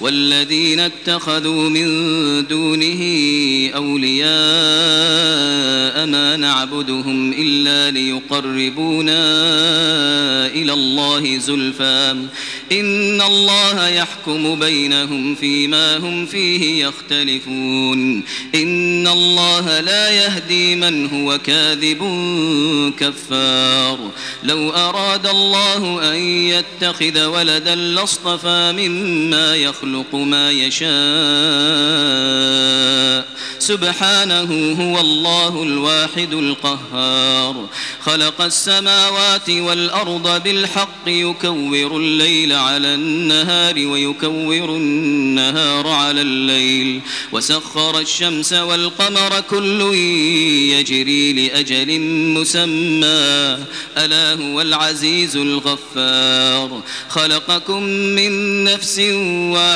والذين اتخذوا من دونه أولياء ما نعبدهم إلا ليقربونا إلى الله زلفى. إن الله يحكم بينهم فيما هم فيه يختلفون. إن الله لا يهدي من هو كاذب كفار. لو أراد الله أن يتخذ ولدا لاصطفى مما يخلق ما يشاء. سبحانه هو الله الواحد القهار. خلق السماوات والأرض بالحق يكور الليل على النهار ويكور النهار على الليل. وسخر الشمس والقمر كل يجري لأجل مسمى. ألا هو العزيز الغفار. خلقكم من نفس واحدة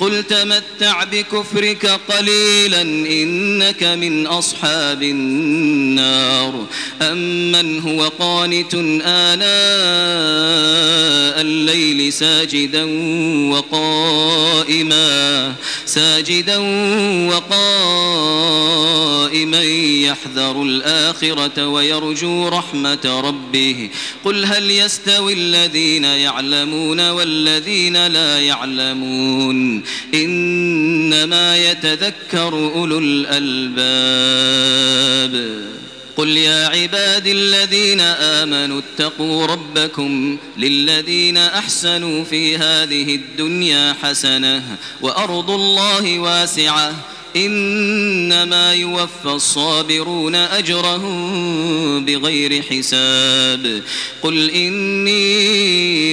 قل تمتع بكفرك قليلا إنك من أصحاب النار. أمن هو قانت آناء الليل ساجدا وقائما ساجدا وقائما يحذر الآخرة ويرجو رحمة ربه. قل هل يستوي الذين يعلمون والذين لا يعلمون؟ إنما يتذكر أولو الألباب. قل يا عباد الذين آمنوا اتقوا ربكم للذين أحسنوا في هذه الدنيا حسنة وأرض الله واسعة. إنما يوفى الصابرون أجرهم بغير حساب. قل إني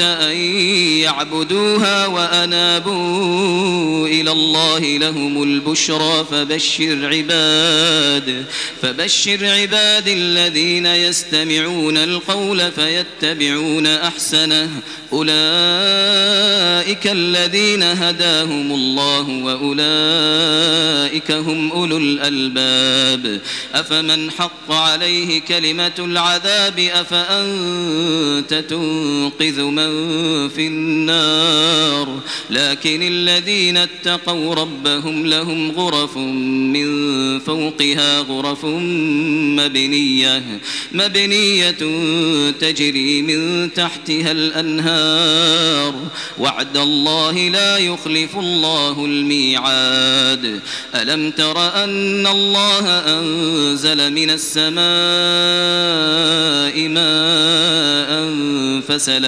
أن يعبدوها وأنابوا إلى الله لهم البشرى فبشر عباد فبشر عباد الذين يستمعون القول فيتبعون أحسنه. أولئك الذين هداهم الله وأولئك هم أولو الألباب. أفمن حق عليه كلمة العذاب أفأنت تنقذ من في النار. لكن الذين اتقوا ربهم لهم غرف من فوقها غرف مبنية مبنية تجري من تحتها الأنهار. وعد الله لا يخلف الله الميعاد. ألم تر أن الله أنزل من السماء ماء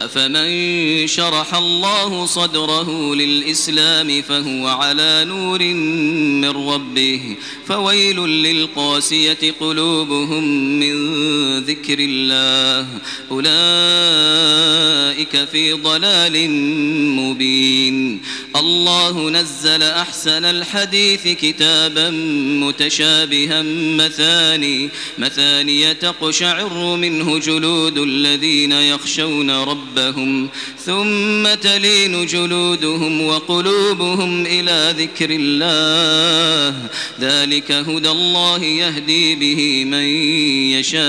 أفمن شرح الله صدره للإسلام فهو على نور من ربه فويل للقاسية قلوبهم من ذكر الله أولئك في ضلال مبين الله نزل أحسن الحديث كتابا متشابها مثاني مثاني تقشعر منه جلود الذين يخشون ربهم ربهم ثم تلين جلودهم وقلوبهم إلى ذكر الله. ذلك هدى الله يهدي به من يشاء.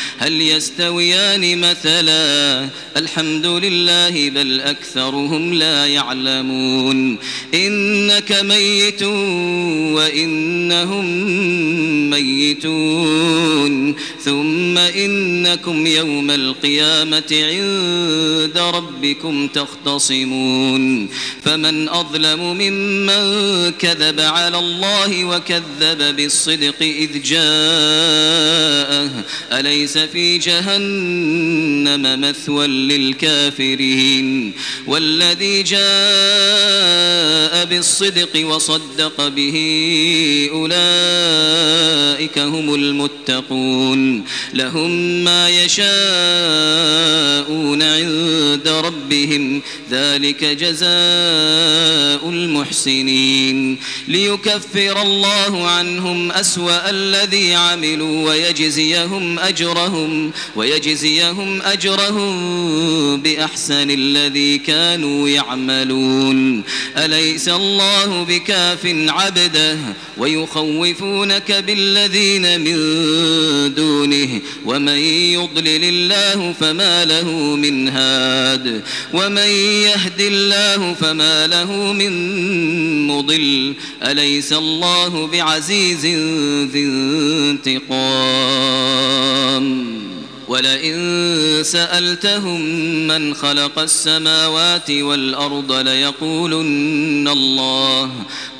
هل يستويان مثلا؟ الحمد لله بل أكثرهم لا يعلمون. إنك ميت وإنهم ميتون. ثم إنكم يوم القيامة عند ربكم تختصمون. فمن أظلم ممن كذب على الله وكذب بالصدق إذ جاءه. أليس في جهنم مثوى للكافرين. والذي جاء بالصدق وصدق به أولئك هم المتقون. لهم ما يشاءون عند ربهم. ذلك جزاء المحسنين. ليكفر الله عنهم أسوأ الذي عملوا ويجزيهم أجرهم ويجزيهم أجرهم بأحسن الذي كانوا يعملون. أليس الله بكاف عبده ويخوفونك بالذين من دونه؟ ومن يضلل الله فما له من هاد. ومن يهد الله فما له من مضل. أليس الله بعزيز ذي انتقام؟ ولئن سألتهم من خلق السماوات والأرض ليقولن الله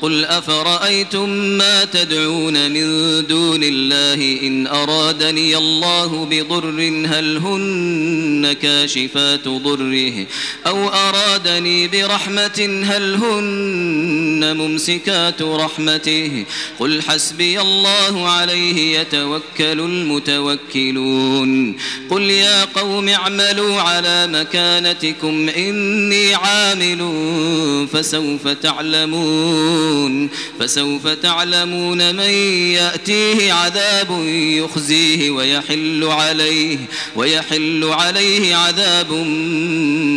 قل أفرأيتم ما تدعون من دون الله إن أرادني الله بضر هل هن كاشفات ضره أو أرادني برحمة هل هن ممسكات رحمته قل حسبي الله عليه يتوكل المتوكلون قل يا قوم اعملوا على مكانتكم إني عامل فسوف تعلمون فسوف تعلمون من يأتيه عذاب يخزيه ويحل عليه ويحل عليه عذاب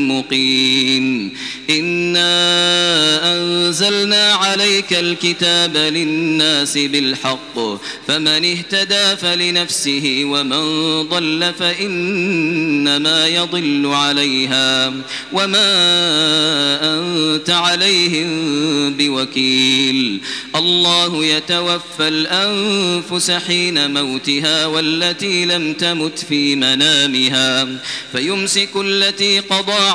مقيم إنا أنزلنا عليك الكتاب للناس بالحق. فمن اهتدى فلنفسه ومن ضل فإنما يضل عليها. وما أنت عليهم بوكيل. الله يتوفى الأنفس حين موتها والتي لم تمت في منامها. فيمسك التي قضى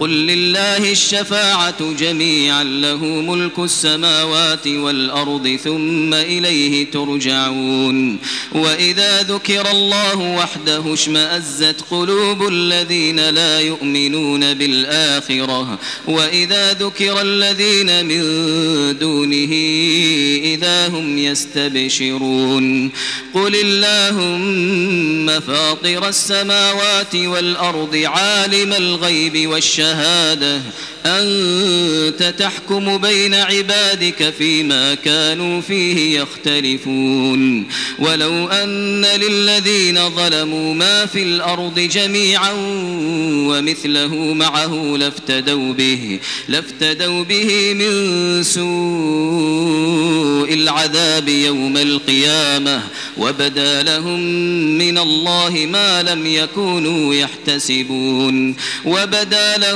قل لله الشفاعة جميعا له ملك السماوات والأرض ثم إليه ترجعون. وإذا ذكر الله وحده اشمأزت قلوب الذين لا يؤمنون بالآخرة. وإذا ذكر الذين من دونه إذا هم يستبشرون. قل اللهم فاطر السماوات والأرض عالم الغيب والشهادة أنت تحكم بين عبادك فيما كانوا فيه يختلفون. ولو أن للذين ظلموا ما في الأرض جميعا ومثله معه لافتدوا به لافتدوا به من سوء العذاب يوم القيامة. وبدا لهم من الله ما لم يكونوا يحتسبون. وبدا لهم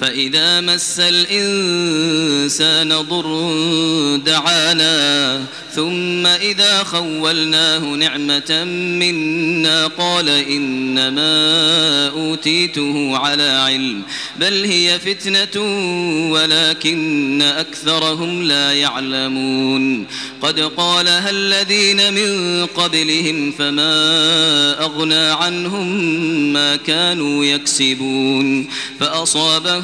فإذا مس الإنسان ضر دعانا ثم إذا خولناه نعمة منا قال إنما أوتيته على علم بل هي فتنة ولكن أكثرهم لا يعلمون قد قالها الذين من قبلهم فما أغنى عنهم ما كانوا يكسبون فأصابهم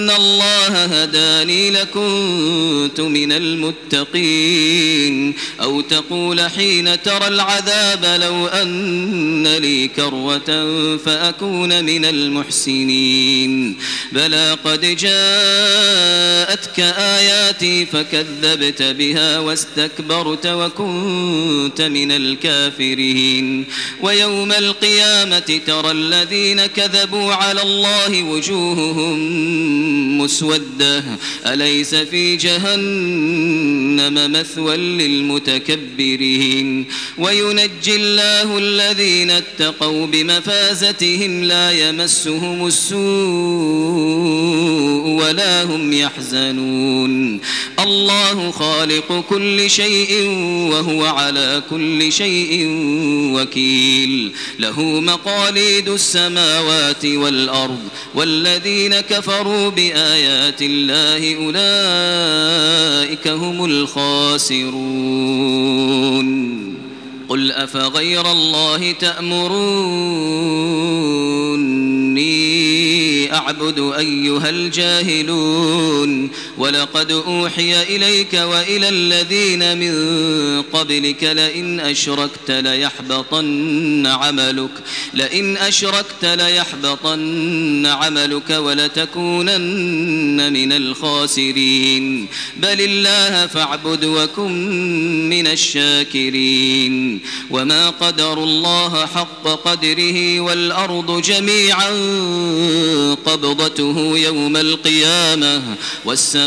الله هداني لكنت من المتقين أو تقول حين ترى العذاب لو أن لي كروة فأكون من المحسنين بلى قد جاءتك آياتي فكذبت بها واستكبرت وكنت من الكافرين ويوم القيامة ترى الذين كذبوا على الله وجوههم مسودة. أليس في جهنم مثوى للمتكبرين؟ وينجي الله الذين اتقوا بمفازتهم لا يمسهم السوء. ولا هم يحزنون. الله خالق كل شيء وهو على كل شيء وكيل. له مقاليد السماوات والأرض والذين كفروا بآيات الله أولئك هم الخاسرون. قل أفغير الله تأمروني أعبد أيها الجاهلون ولقد أوحي إليك وإلى الذين من قبلك لئن أشركت ليحبطن عملك لئن أشركت ليحبطن عملك ولتكونن من الخاسرين. بل الله فاعبد وكن من الشاكرين. وما قدر الله حق قدره والأرض جميعا قبضته يوم القيامة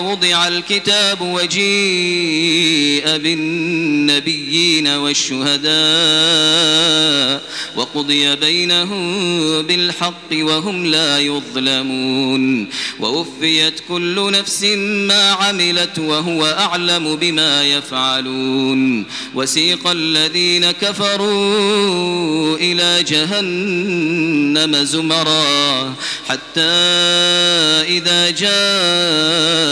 ووضع الكتاب وجيء بالنبيين والشهداء وقضي بينهم بالحق وهم لا يظلمون ووفيت كل نفس ما عملت وهو أعلم بما يفعلون وسيق الذين كفروا إلى جهنم زمرا حتى إذا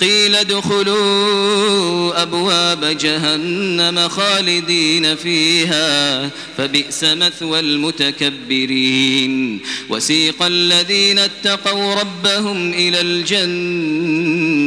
قيل ادخلوا أبواب جهنم خالدين فيها فبئس مثوى المتكبرين. وسيق الذين اتقوا ربهم إلى الجنة.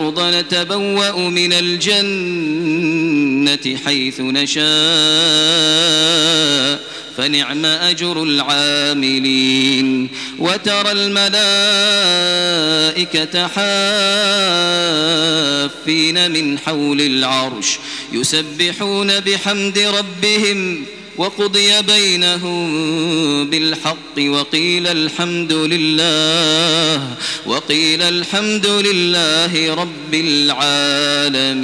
الأرض نتبوأ من الجنة حيث نشاء فنعم أجر العاملين. وترى الملائكة حافين من حول العرش يسبحون بحمد ربهم وقضي بينهم بالحق وقيل الحمد لله وقيل الحمد لله رب العالمين.